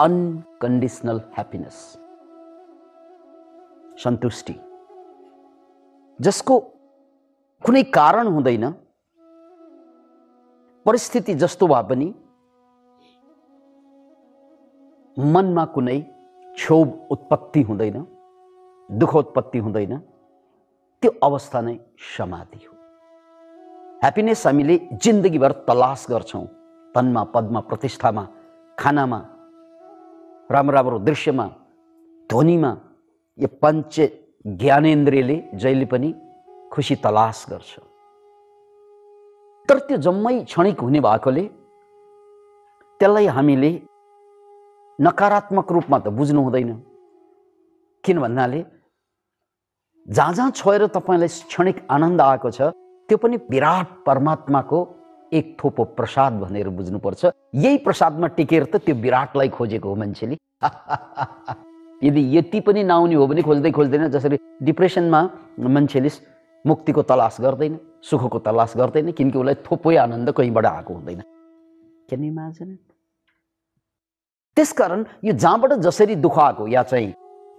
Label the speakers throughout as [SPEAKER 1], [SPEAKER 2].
[SPEAKER 1] Unconditional happiness सन्तुष्टि जसको कुनै कारण हुँदैन परिस्थिति जस्तो भए पनि मनमा कुनै क्षोभ उत्पत्ति हुँदैन दुःख उत्पत्ति हुँदैन त्यो अवस्था नै समाधि हो। ह्याप्पिनेस हामीले जिन्दगीभर तलास गर्छौँ तनमा पदमा प्रतिष्ठामा खानामा राम्रो राम्रो दृश्यमा ध्वनिमा यो पञ्च ज्ञानेन्द्रियले जहिले पनि खुसी तलास गर्छ तर त्यो जम्मै क्षणिक हुने भएकोले त्यसलाई हामीले नकारात्मक रूपमा त बुझ्नु हुँदैन किन भन्नाले जहाँ जहाँ छोएर तपाईँलाई क्षणिक आनन्द आएको छ त्यो पनि विराट परमात्माको एक थोपो प्रसाद भनेर बुझ्नुपर्छ यही प्रसादमा टिकेर त त्यो विराटलाई खोजेको हो मान्छेले यदि यति पनि नआउने हो भने खोज्दै खोज्दैन जसरी डिप्रेसनमा मान्छेले मुक्तिको तलास गर्दैन सुखको तलास गर्दैन किनकि उसलाई थोपै आनन्द कहीँबाट आएको हुँदैन। त्यसकारण यो जहाँबाट जसरी दुःख आएको या चाहिँ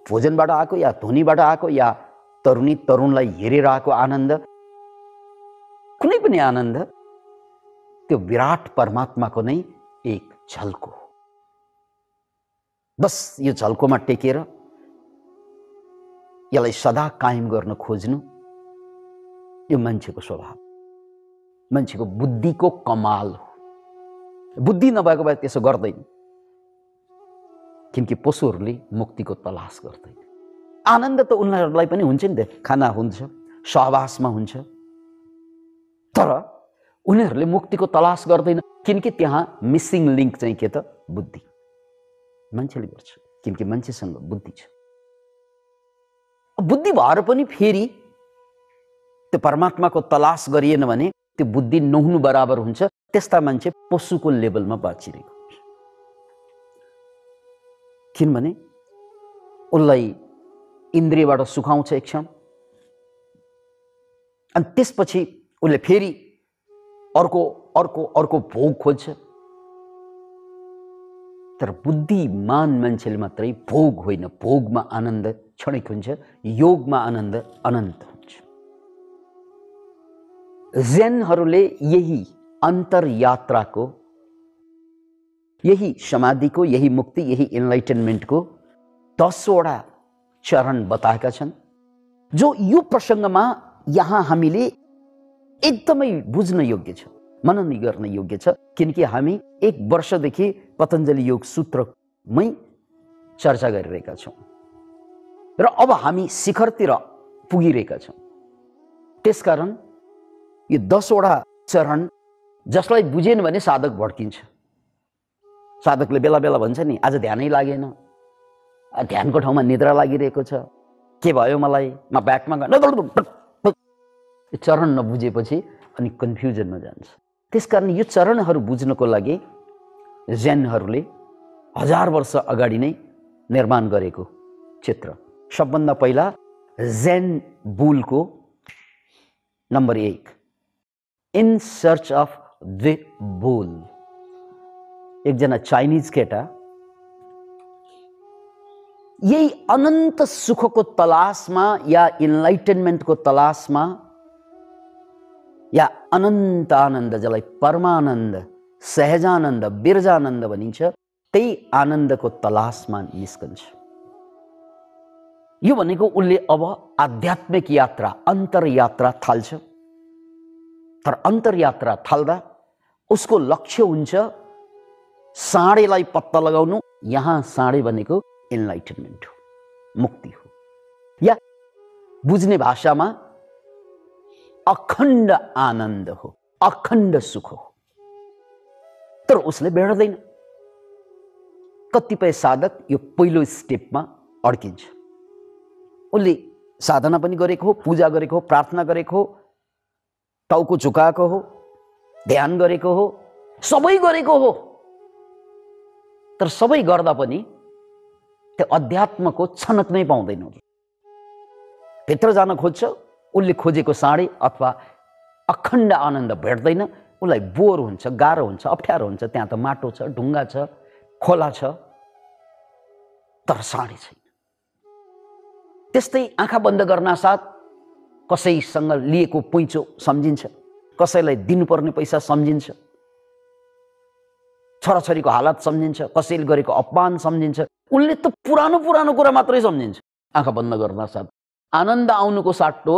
[SPEAKER 1] भोजनबाट आएको या ध्वनिबाट आएको या तरुणी तरुणलाई हेरेर आएको आनन्द कुनै पनि आनन्द त्यो विराट परमात्माको नै एक झल्को बस यो झल्कोमा टेकेर यसलाई सदा कायम गर्न खोज्नु यो मान्छेको स्वभाव मान्छेको बुद्धिको कमाल हो। बुद्धि नभएको भए त्यसो गर्दैन। किनकि पशुहरूले मुक्तिको तलास गर्दैन। आनन्द त उनीहरूलाई पनि हुन्छ नि त। खाना हुन्छ सहवासमा हुन्छ। तर उनीहरूले मुक्तिको तलास गर्दैन। किनकि त्यहाँ मिसिङ लिङ्क चाहिँ के त? बुद्धि। मान्छेले गर्छ। किनकि मान्छेसँग बुद्धि छ। बुद्धि भएर पनि फेरि त्यो परमात्माको तलास गरिएन भने त्यो बुद्धि नहुनु बराबर हुन्छ। त्यस्ता मान्छे पशुको लेभलमा बाँचिरहेको हुन्छ। किनभने उसलाई इन्द्रियबाट सुखाउँछ एक क्षण। अनि त्यसपछि उसले फेरि अर्को अर्को अर्को भोग खोज्छ। तर बुद्धिमान मान्छेले मात्रै भोग होइन भोगमा आनन्द क्षणिक हुन्छ योगमा आनन्द अनन्त हुन्छ जेनहरूले यही अन्तरयात्राको यही समाधिको यही मुक्ति यही इन्लाइटनमेन्टको दसवटा चरण बताएका छन् जो यो प्रसङ्गमा यहाँ हामीले एकदमै बुझ्न योग्य छ मनन गर्न योग्य छ किनकि हामी एक वर्षदेखि पतञ्जलि योग सूत्रमै चर्चा गरिरहेका छौँ। र अब हामी शिखरतिर पुगिरहेका छौँ। त्यसकारण यो दसवटा चरण जसलाई बुझेन भने साधक भड्किन्छ। साधकले बेला बेला भन्छ नि आज ध्यानै लागेन। ध्यानको ठाउँमा निद्रा लागिरहेको छ। के भयो मलाई? म ब्याकमा चरण नबुझेपछि अनि कन्फ्युजनमा जान्छ। त्यसकारण यो चरणहरू बुझ्नको लागि ज्यानहरूले हजार वर्ष अगाडि नै निर्माण गरेको चित्र सबभन्दा पहिला जेन बुलको नम्बर एक। In search of the bull. एकजना चाइनिज केटा। यही अनन्त सुखको तलासमा या इन्लाइटेनमेन्टको तलासमा या अनन्त आनन्द जसलाई परमानन्द सहजानन्द बिर्जानन्द भनिन्छ त्यही आनन्दको तलासमा निस्कन्छ यो भनेको उसले अब आध्यात्मिक यात्रा अन्तरयात्रा थाल्छ तर अन्तरयात्रा थाल्दा उसको लक्ष्य हुन्छ साँडेलाई पत्ता लगाउनु यहाँ साँडे भनेको इन्लाइटनमेन्ट हो मुक्ति हो या बुझ्ने भाषामा अखण्ड आनन्द हो अखण्ड सुख हो तर उसले भेट्दैन कतिपय साधक यो पहिलो स्टेपमा अड्किन्छ उसले साधना पनि गरेको हो पूजा गरेको हो प्रार्थना गरेको हो टाउको झुकाएको हो ध्यान गरेको हो सबै गरेको हो तर सबै गर्दा पनि त्यो अध्यात्मको छनक नै पाउँदैन भित्र जान खोज्छ उसले खोजेको साँडे अथवा अखण्ड आनन्द भेट्दैन। उसलाई बोर हुन्छ गाह्रो हुन्छ अप्ठ्यारो हुन्छ। त्यहाँ त माटो छ ढुङ्गा छ खोला छ तर साँडे छैन। त्यस्तै आँखा बन्द गर्न साथ कसैसँग लिएको पैँचो सम्झिन्छ कसैलाई दिनुपर्ने पैसा सम्झिन्छ छोराछोरीको हालत सम्झिन्छ कसैले गरेको अपमान सम्झिन्छ। उनले त पुरानो पुरानो कुरा मात्रै सम्झिन्छ। आँखा बन्द गर्न साथ। आनन्द आउनुको साटो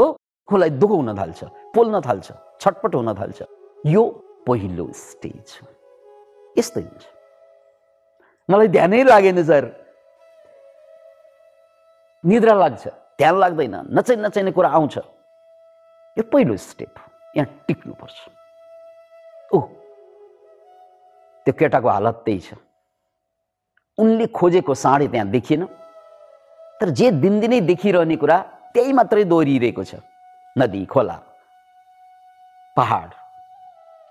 [SPEAKER 1] उसलाई दुःख हुन थाल्छ पोल्न थाल्छ छटपट हुन थाल्छ। यो पहिलो स्टेज यस्तै हुन्छ। मलाई ध्यानै लागेन सर। निद्रा लाग्छ। ध्यान लाग्दैन। नचाइ नचाहिने कुरा आउँछ। यो पहिलो स्टेप हो। यहाँ टिक्नुपर्छ। ओ त्यो केटाको हालत त्यही छ। उनले खोजेको साँडे त्यहाँ देखिएन। तर जे दिनदिनै देखिरहने कुरा त्यही मात्रै दोहोरिरहेको छ। नदी खोला पहाड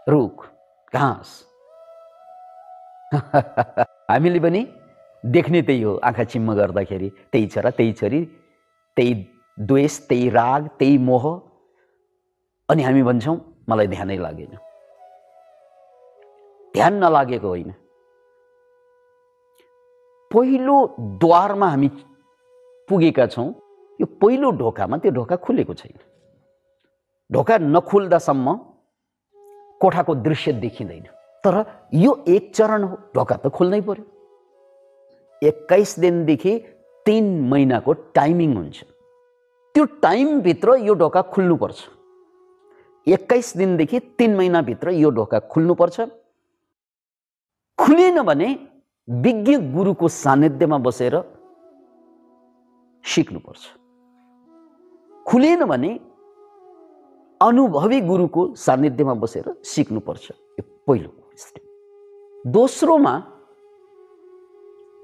[SPEAKER 1] रुख घाँस। हामीले पनि देख्ने त्यही हो आँखा चिम्म गर्दाखेरि। त्यही छोरा त्यही छोरी त्यही द्वेष त्यही राग त्यही मोह। अनि हामी भन्छौँ मलाई ध्यानै लागेन। ध्यान नलागेको होइन। पहिलो द्वारमा हामी पुगेका छौँ। यो पहिलो ढोकामा त्यो ढोका खुलेको छैन। ढोका नखुल्दासम्म कोठाको दृश्य देखिँदैन। तर यो एक चरण हो। ढोका त खोल्नै पर्यो। एक्काइस दिनदेखि तिन महिनाको टाइमिङ हुन्छ। त्यो टाइमभित्र यो ढोका खुल्नुपर्छ। एक्काइस दिनदेखि तिन महिनाभित्र यो ढोका खुल्नुपर्छ। खुलेन भने विज्ञ गुरुको सान्निध्यमा बसेर सिक्नुपर्छ। खुलेन भने अनुभवी गुरुको सान्निध्यमा बसेर सिक्नुपर्छ यो पहिलो स्टेप दोस्रोमा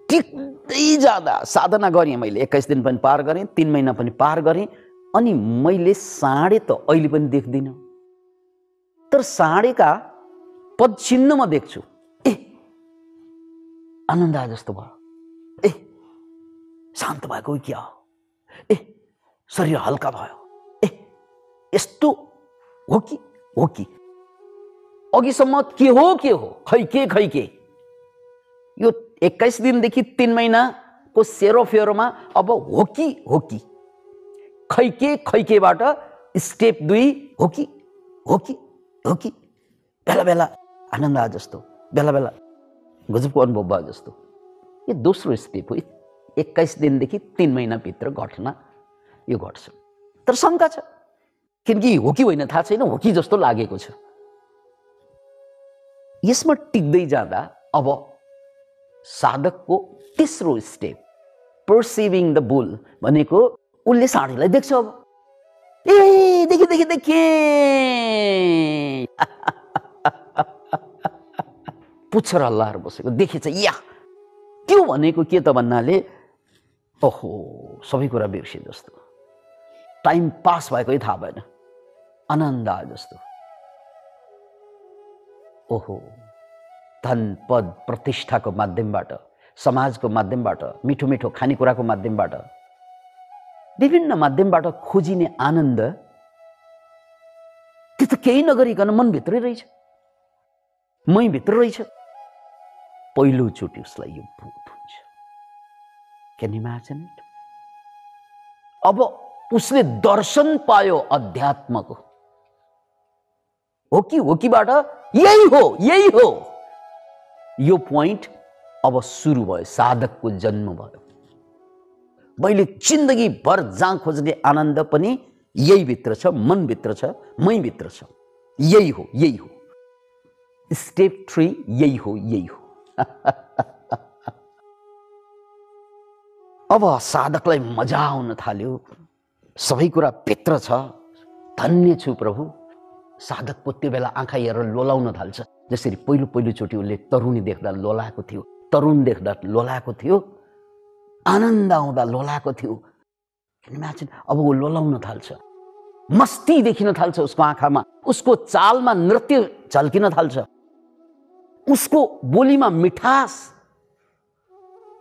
[SPEAKER 1] टिक्दै जाँदा साधना गरेँ मैले। एक्काइस दिन पनि पार गरेँ तिन महिना पनि पार गरेँ अनि मैले साँडे त अहिले पनि देख्दिनँ। तर साँडेका पद चिन्ह म देख्छु। ए आनन्द आए जस्तो भयो। ए शान्त भएको क्या हो? ए शरीर हल्का भयो। ए यस्तो हो कि हो कि। अघिसम्म के हो के हो खै के खै के। यो एक्काइस दिनदेखि तिन महिनाको सेरोफेरोमा अब हो कि हो कि। खै के खै केबाट स्टेप दुई हो कि हो कि हो कि। बेला बेला आनन्द आए जस्तो। बेला बेला गजबको अनुभव भयो जस्तो। यो दोस्रो स्टेप हो। एक्काइस दिनदेखि तिन महिनाभित्र घटना यो घट्छ। तर शङ्का छ। किनकि हो कि होइन थाहा छैन हो कि जस्तो लागेको छ यसमा टिक्दै जाँदा अब साधकको तेस्रो स्टेप पर्सिभिङ द बुल भनेको उसले साडीलाई देख्छ अब ए देखे देखे देखे पुच्छ र हल्लाएर बसेको देखेछ या त्यो भनेको के त भन्नाले ओहो सबै कुरा बिर्से जस्तो टाइम पास भएकै थाहा भएन। आनन्द आयो जस्तो। ओहो धन पद प्रतिष्ठाको माध्यमबाट समाजको माध्यमबाट मिठो मिठो खानेकुराको माध्यमबाट विभिन्न माध्यमबाट खोजिने आनन्द त्यो त केही नगरिकन मनभित्रै रहेछ। मैभित्र रहेछ। पहिलोचोटि उसलाई यो बोध हुन्छ। क्यान इमेजिन इट अब उसले दर्शन पायो अध्यात्मको। हो कि हो किबाट यही हो यही हो। यो पोइन्ट अब सुरु भयो साधकको जन्म भयो। मैले जिन्दगीभर जहाँ खोज्ने आनन्द पनि यही भित्र छ मनभित्र छ मैभित्र छ। यही हो यही हो। स्टेप थ्री यही हो यही हो। अब साधकलाई मजा आउन थाल्यो। सबै कुरा भित्र छ। धन्य छु प्रभु। साधकको त्यो बेला आँखा हेरेर लोलाउन थाल्छ। जसरी पहिलो पहिलोचोटि उसले तरुणी देख्दा लोलाएको थियो तरुण देख्दा लोलाएको थियो आनन्द आउँदा लोलाएको थियो। इमेजिन अब ऊ लोलाउन थाल्छ। मस्ती देखिन थाल्छ उसको आँखामा। उसको चालमा नृत्य झल्किन थाल्छ। उसको बोलीमा मिठास।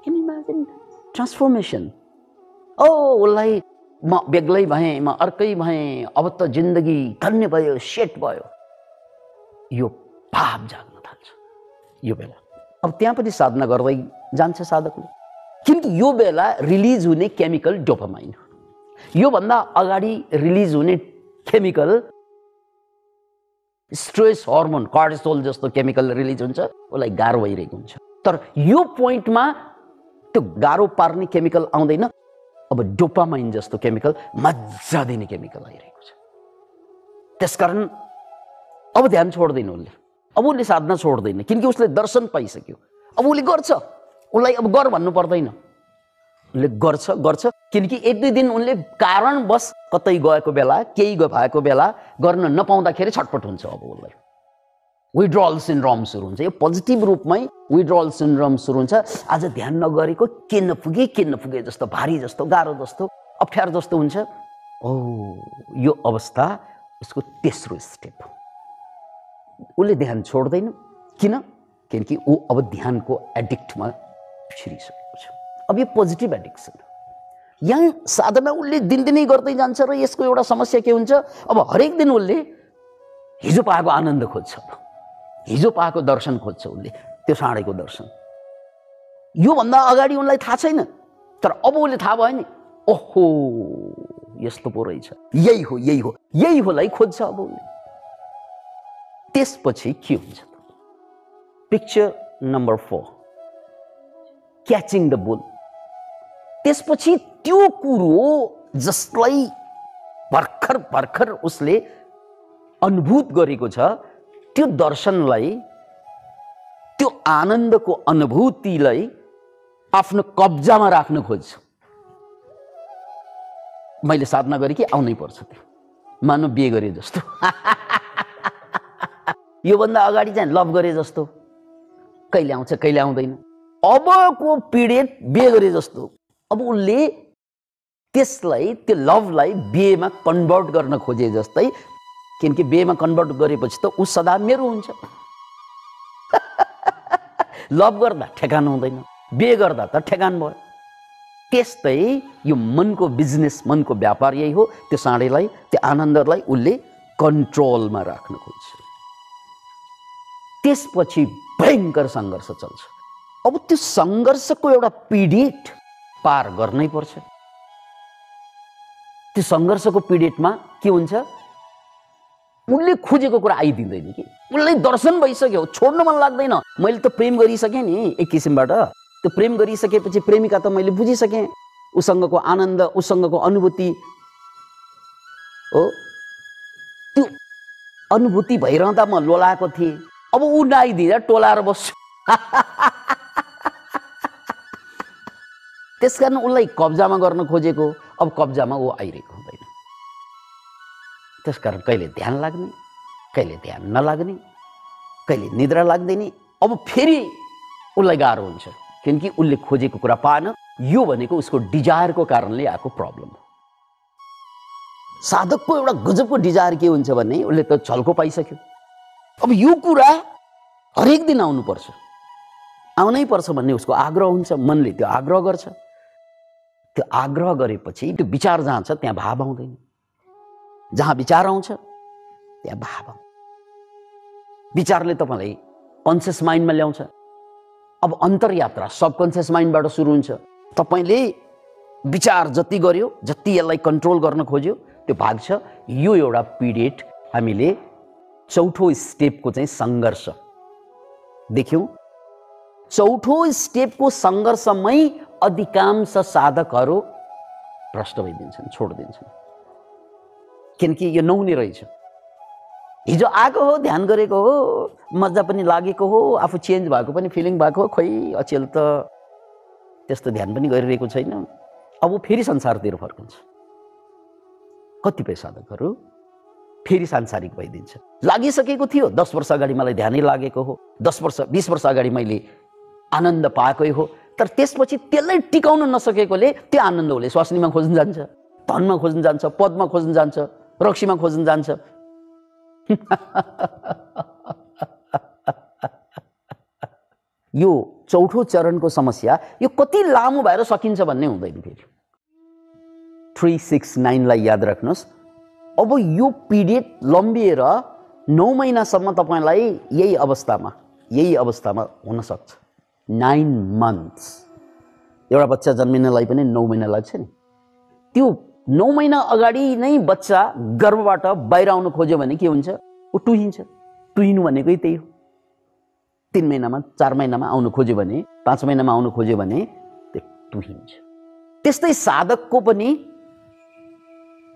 [SPEAKER 1] इमेजिन ट्रान्सफर्मेसन ओ उसलाई म बेग्लै भएँ म अर्कै भएँ अब त जिन्दगी धन्य भयो सेट भयो। यो भाव जाग्न थाल्छ। यो बेला। अब त्यहाँ पनि साधना गर्दै जान्छ साधकले। किनकि यो बेला रिलिज हुने केमिकल डोपामाइन योभन्दा अगाडि रिलिज हुने केमिकल स्ट्रेस हर्मोन कार्डिसोल जस्तो केमिकल रिलिज हुन्छ उसलाई गाह्रो भइरहेको हुन्छ। तर यो पोइन्टमा त्यो गाह्रो पार्ने केमिकल आउँदैन। अब डोपामाइन जस्तो केमिकल मजा दिने केमिकल आइरहेको छ। त्यसकारण अब ध्यान छोड्दैन उसले। अब उसले साधना छोड्दैन किनकि उसले दर्शन पाइसक्यो। अब उसले गर्छ। उसलाई अब गर भन्नु पर्दैन। उसले गर्छ गर्छ किनकि एक दुई दिन उनले कारणवश कतै गएको बेला केही भएको बेला गर्न नपाउँदाखेरि छटपट हुन्छ अब उसलाई। विड्रल सिन्ड्रम सुरु हुन्छ। यो पोजिटिभ रूपमै विड्रल सिन्ड्रम सुरु हुन्छ। आज ध्यान नगरेको के नपुगे के नपुगे जस्तो भारी जस्तो गाह्रो जस्तो अप्ठ्यारो जस्तो हुन्छ। ओ यो अवस्था उसको तेस्रो स्टेप हो। उसले ध्यान छोड्दैन। किन? किनकि ऊ अब ध्यानको एडिक्टमा छिरिसकेको छ। अब यो पोजिटिभ एडिक्सन यहाँ साधना उसले दिनदिनै गर्दै जान्छ र यसको एउटा समस्या के हुन्छ? अब हरेक दिन उसले हिजो पाएको आनन्द खोज्छ। हिजो पाएको दर्शन खोज्छ उसले त्यो साँडेको दर्शन। योभन्दा अगाडि उनलाई थाहा छैन तर अब उसले थाहा भयो नि ओहो यस्तो पो रहेछ। यही हो यही हो यही होलाई खोज्छ अब उसले त्यसपछि के हुन्छ? Picture number four catching the bull त्यसपछि त्यो कुरो जसलाई भर्खर भर्खर उसले अनुभूत गरेको छ त्यो दर्शनलाई त्यो आनन्दको अनुभूतिलाई आफ्नो कब्जामा राख्न खोज्छ। मैले साधना गरेँ कि आउनै पर्छ त्यो। मानव बिहे गरे जस्तो। योभन्दा अगाडि चाहिँ लभ गरे जस्तो। कहिले आउँछ कहिले आउँदैन। अबको पिरियड बिहे गरे जस्तो। अब उसले त्यसलाई त्यो लभलाई बिहेमा कन्भर्ट गर्न खोजे जस्तै किनकि बिहेमा कन्भर्ट गरेपछि त ऊ सदा मेरो हुन्छ। लभ गर्दा ठेगान हुँदैन बिहे गर्दा त ठेगान भयो। त्यस्तै यो मनको बिजनेस मनको व्यापार यही हो। त्यो साँडेलाई त्यो आनन्दलाई उसले कन्ट्रोलमा राख्न खोज्छ। त्यसपछि भयङ्कर सङ्घर्ष चल्छ। अब त्यो सङ्घर्षको एउटा पिरियड पार गर्नै पर्छ। त्यो सङ्घर्षको पिरियडमा के हुन्छ? उसले खोजेको कुरा आइदिँदैन कि उसलाई दर्शन भइसक्यो छोड्न मन लाग्दैन मैले त प्रेम गरिसकेँ नि एक किसिमबाट त्यो प्रेम गरिसकेपछि प्रेमिका त मैले बुझिसकेँ उसँगको आनन्द उसँगको अनुभूति हो त्यो अनुभूति भइरहँदा म लोलाएको थिएँ अब ऊ नआइदिँदा टोलाएर बस्छु त्यस कारण उसलाई कब्जामा गर्न खोजेको अब कब्जामा ऊ आइरहेको हुँदैन त्यसकारण कहिले ध्यान लाग्ने कहिले ध्यान नलाग्ने कहिले निद्रा लाग्दैन अब फेरि उसलाई गाह्रो हुन्छ किनकि उसले खोजेको कुरा पाएन। यो भनेको उसको डिजायरको कारणले आएको प्रब्लम हो। साधकको एउटा गजबको डिजायर के हुन्छ भने उसले त छल्को पाइसक्यो। अब यो कुरा हरेक दिन आउनुपर्छ आउनै पर्छ भन्ने उसको आग्रह हुन्छ मनले त्यो आग्रह गर्छ। त्यो आग्रह गरेपछि त्यो विचार जहाँ छ त्यहाँ भाव आउँदैन। जहाँ विचार आउँछ त्यहाँ भाव विचारले तपाईँलाई कन्सियस माइन्डमा ल्याउँछ। अब अन्तर्यात्रा सबकन्सियस माइन्डबाट सुरु हुन्छ। तपाईँले विचार जति गर्यो जति यसलाई कन्ट्रोल गर्न खोज्यो त्यो भाग छ। यो एउटा पिरियड हामीले चौथो स्टेपको चाहिँ सङ्घर्ष। देख्यौँ। चौथो स्टेपको सङ्घर्षमै अधिकांश साधकहरू भ्रष्ट भइदिन्छन् छोडिदिन्छन्। किनकि यो नहुने रहेछ। हिजो आएको हो ध्यान गरेको हो मजा पनि लागेको हो आफू चेन्ज भएको पनि फिलिङ भएको हो खोइ अचेल त त्यस्तो ध्यान पनि गरिरहेको छैन। अब फेरि संसारतिर फर्कन्छ कतिपय साधकहरू फेरि सांसारिक भइदिन्छ। लागिसकेको थियो दस वर्ष अगाडि मलाई ध्यानै लागेको हो दस वर्ष बिस वर्ष अगाडि मैले आनन्द पाएकै हो। तर त्यसपछि त्यसलाई टिकाउन नसकेकोले त्यो आनन्द उसले स्वास्नीमा खोज्न जान्छ धनमा खोज्न जान्छ पदमा खोज्न जान्छ। रक्सीमा खोज्न जान्छ यो चौथो चरणको समस्या यो कति लामो भएर सकिन्छ भन्ने हुँदैन फेरि। थ्री सिक्स नाइनलाई याद राख्नुहोस्। अब यो पिरियड लम्बिएर नौ महिनासम्म तपाईँलाई यही अवस्थामा यही अवस्थामा हुनसक्छ नाइन मन्थ्स एउटा बच्चा जन्मिनलाई पनि नौ महिना लाग्छ नि। त्यो नौ महिना अगाडि नै बच्चा गर्भबाट बाहिर आउनु खोज्यो भने के हुन्छ? ऊ टुहिन्छ। टुहिनु भनेकै त्यही हो। तिन महिनामा चार महिनामा आउनु खोज्यो भने पाँच महिनामा आउनु खोज्यो भने त्यो टुहिन्छ। त्यस्तै साधकको पनि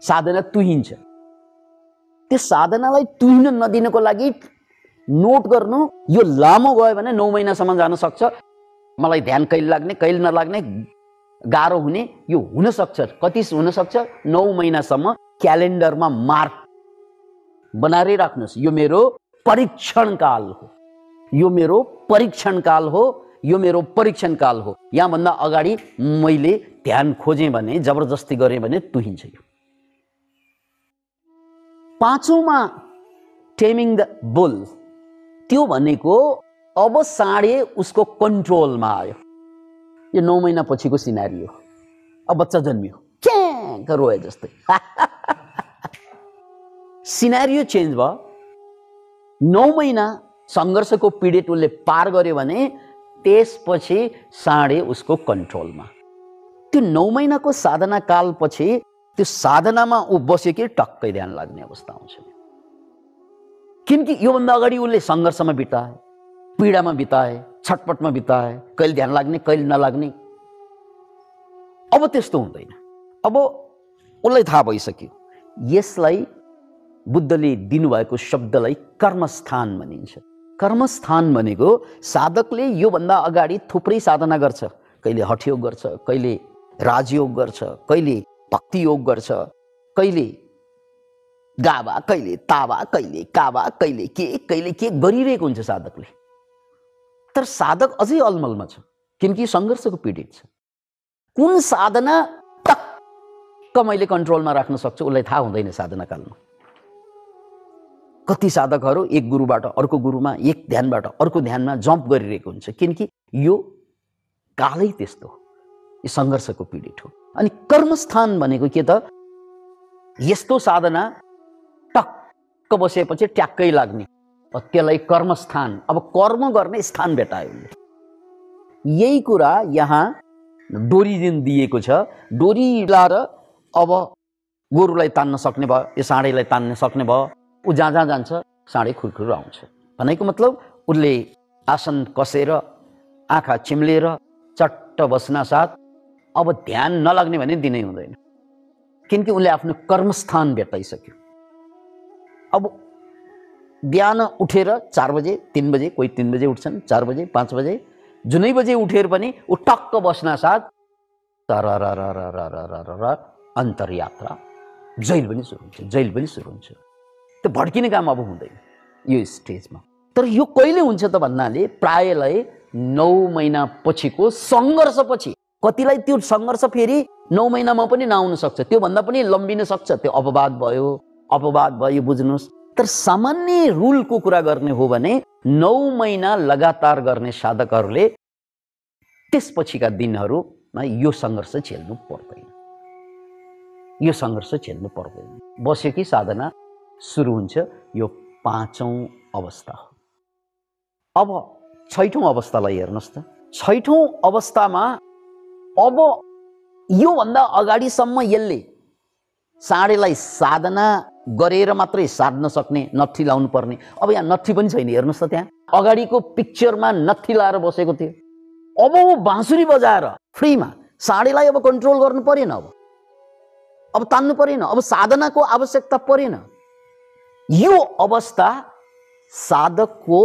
[SPEAKER 1] साधना तुहिन्छ त्यो साधनालाई तुहिन नदिनको लागि नोट गर्नु यो लामो गयो भने नौ महिनासम्म जान सक्छ। मलाई ध्यान कहिले लाग्ने कहिले नलाग्ने गाह्रो हुने यो हुनसक्छ। कति हुनसक्छ? नौ महिनासम्म क्यालेन्डरमा मार्क बनाएरै राख्नुहोस्। यो मेरो परीक्षण काल हो। यो मेरो परीक्षण काल हो। यो मेरो परीक्षण काल हो। यहाँभन्दा अगाडि मैले ध्यान खोजेँ भने जबरजस्ती गरेँ भने तुहिन्छ यो। पाँचौँमा टेमिङ द बुल। त्यो भनेको अब साँडे उसको कन्ट्रोलमा आयो। यो नौ महिना पछिको सिनारी हो अब बच्चा जन्मियो। क्याङ्क रोए जस्तै। सिनारियो चेन्ज भयो। नौ महिना सङ्घर्षको पिरियड उसले पार गर्यो भने त्यसपछि साँडे उसको कन्ट्रोलमा। त्यो नौ महिनाको साधना कालपछि त्यो साधनामा ऊ बस्यो कि टक्कै ध्यान लाग्ने अवस्था आउँछ। किनकि योभन्दा अगाडि उसले सङ्घर्षमा बिताए। पीडामा बिताए छटपटमा बिताए कहिले ध्यान लाग्ने कहिले नलाग्ने। अब त्यस्तो हुँदैन। अब उसलाई थाहा भइसक्यो। यसलाई बुद्धले दिनुभएको शब्दलाई कर्मस्थान भनिन्छ। कर्मस्थान भनेको साधकले योभन्दा अगाडि थुप्रै साधना गर्छ। कहिले हठयोग गर्छ कहिले राजयोग गर्छ कहिले भक्ति योग गर्छ कहिले गाबा कहिले ताबा कहिले काबा कहिले के कहिले के गरिरहेको हुन्छ साधकले। तर साधक अझै अलमलमा छ किनकि सङ्घर्षको पीडित छ। कुन साधना टक्क मैले कन्ट्रोलमा राख्न सक्छु उसलाई थाहा हुँदैन साधना कालमा। कति साधकहरू एक गुरुबाट अर्को गुरुमा एक ध्यानबाट अर्को ध्यानमा जम्प गरिरहेको हुन्छ किनकि यो कालै त्यस्तो हो। यो सङ्घर्षको पीडित हो। अनि कर्मस्थान भनेको के त? यस्तो साधना टक्क बसेपछि ट्याक्कै लाग्ने। त्यसलाई कर्मस्थान। अब कर्म गर्ने स्थान भेटायो। उसले यही कुरा यहाँ डोरी जुन दिएको छ। डोरी लाएर अब गोरुलाई तान्न सक्ने भयो यो साँडेलाई तान्न सक्ने भयो। ऊ जहाँ जहाँ जान्छ साँडे खुरखुर आउँछ। भनेको मतलब उसले आसन कसेर आँखा चिम्लेर चट्ट बस्न साथ अब ध्यान नलाग्ने भने दिनै हुँदैन। किनकि उसले आफ्नो कर्मस्थान भेटाइसक्यो। अब बिहान उठेर चार बजे तिन बजे कोही तिन बजे उठ्छन् चार बजे पाँच बजे। जुनै बजे उठेर पनि ऊ टक्क बस्न साथ तर र अन्तर्यात्रा जैल पनि सुरु हुन्छ जैल पनि सुरु हुन्छ त्यो भड्किने काम अब हुँदैन यो स्टेजमा तर यो कहिले हुन्छ त भन्नाले प्रायलाई नौ महिना पछिको सङ्घर्षपछि कतिलाई त्यो सङ्घर्ष फेरि नौ महिनामा पनि नआउन सक्छ त्योभन्दा पनि लम्बिन सक्छ त्यो अपवाद भयो अपवाद भयो बुझ्नुहोस् तर सामान्य रुलको कुरा गर्ने हो भने नौ महिना लगातार गर्ने साधकहरूले त्यसपछिका दिनहरूमा यो सङ्घर्ष झेल्नु पर्दैन। यो सङ्घर्ष झेल्नु पर्दैन। बस्यो कि साधना? सुरु हुन्छ यो पाँचौँ अवस्था। हो अब छैठौँ अवस्थालाई हेर्नुहोस् त। छैठौँ अवस्थामा अब योभन्दा अगाडिसम्म यसले साँडेलाई साधना गरेर मात्रै साध्न सक्ने नत्थी लाउनु पर्ने। अब यहाँ नत्थी पनि छैन हेर्नुहोस् त त्यहाँ। अगाडिको पिक्चरमा नत्थी लाएर बसेको थियो। अब ऊ बाँसुरी बजाएर फ्रीमा साँडेलाई अब कन्ट्रोल गर्नु परेन अब। अब तान्नु परेन अब साधनाको आवश्यकता परेन। यो अवस्था साधकको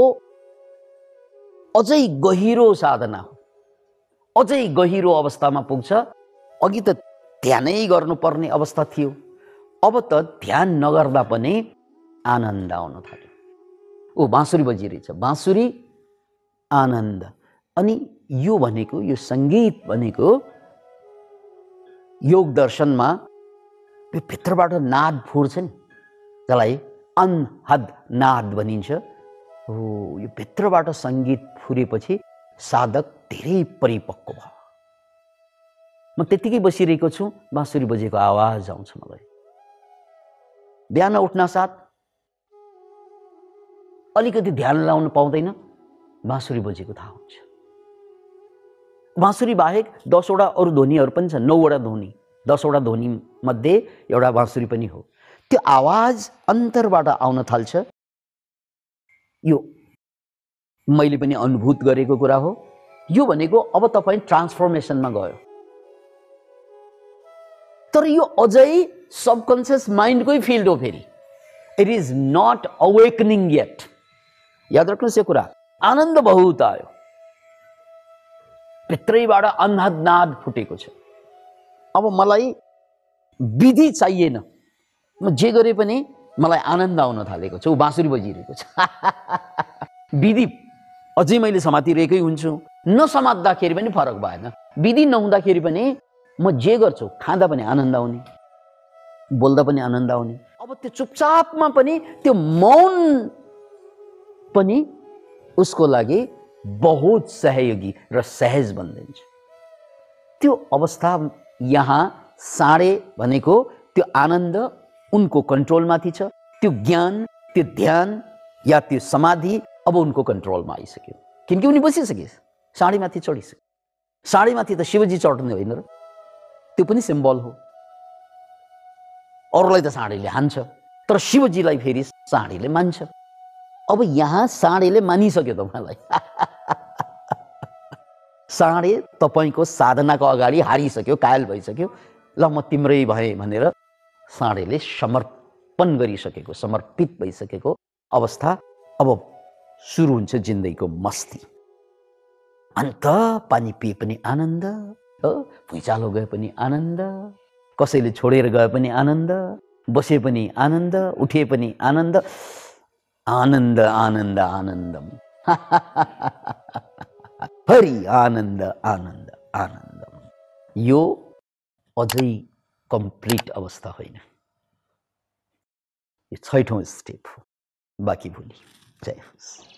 [SPEAKER 1] अझै गहिरो साधना हो। अझै गहिरो अवस्थामा पुग्छ। अघि त ध्यानै गर्नुपर्ने अवस्था थियो। अब त ध्यान नगर्दा पनि आनन्द आउन थाल्यो। ऊ बाँसुरी बजिरहेछ। बाँसुरी आनन्द। अनि यो भनेको यो सङ्गीत भनेको योग दर्शनमा यो भित्रबाट नाद फुर्छ नि। त्यसलाई अनहद नाद भनिन्छ। हो यो भित्रबाट सङ्गीत फुरेपछि साधक धेरै परिपक्व भयो। म त्यत्तिकै बसिरहेको छु। बाँसुरी बजेको आवाज आउँछ मलाई। बिहान उठ्न साथ अलिकति ध्यान लाउनु पाउँदैन। बाँसुरी बजेको थाहा हुन्छ। बाँसुरी बाहेक दसवटा अरू ध्वनिहरू पनि छन्। नौवटा ध्वनि दसवटा ध्वनिमध्ये एउटा बाँसुरी पनि हो। त्यो आवाज अन्तरबाट आउन थाल्छ। यो मैले पनि अनुभूत गरेको कुरा हो। यो भनेको अब तपाईँ ट्रान्सफर्मेसनमा गयो। तर यो अझै सबकन्सियस माइन्डकै फिल्ड हो फेरि। It is not awakening yet याद राख्नुहोस् यो कुरा। आनन्द बहुत आयो। भित्रैबाट अन्नाद फुटेको छ। अब मलाई विधि चाहिएन। म जे गरे पनि मलाई आनन्द आउन थालेको छ। ऊ बाँसुरी बजिरहेको छ। विधि। अझै मैले समातिरहेकै हुन्छु। नसमात्दाखेरि पनि फरक भएन। विधि नहुँदाखेरि पनि म जे गर्छु खाँदा पनि आनन्द आउने। बोल्दा पनि आनन्द आउने। अब त्यो चुपचापमा पनि त्यो मौन पनि उसको लागि बहुत सहयोगी र सहज बनिदिन्छ। त्यो अवस्था यहाँ साँडे भनेको त्यो आनन्द उनको कन्ट्रोलमाथि छ। त्यो ज्ञान त्यो ध्यान या त्यो समाधि अब उनको कन्ट्रोलमा आइसक्यो। किनकि उनी बसिसके। साँडीमाथि चढिसक्यो साँडीमाथि त शिवजी चढ्ने होइन र। त्यो पनि सिम्बल हो। अरूलाई त साँडीले हान्छ। तर शिवजीलाई फेरि साँडीले मान्छ। अब यहाँ साँडेले मानिसक्यो तपाईँलाई साँडे तपाईँको साधनाको अगाडि हारिसक्यो कायल भइसक्यो। ल म तिम्रै भएँ भनेर साँडेले समर्पण गरिसकेको समर्पित भइसकेको अवस्था अब सुरु हुन्छ जिन्दगीको मस्ती। अन्त पानी पिए पनि आनन्द हो? भुइँचालो गए पनि आनन्द। कसैले छोडेर गए पनि आनन्द बसे पनि आनन्द उठे पनि आनन्द आनन्द आनन्द आनन्दम। हरि आनन्द आनन्द आनन्दम। यो अझै कम्प्लिट अवस्था होइन। यो छैठौँ स्टेप हो। बाँकी भोलि। जय होस्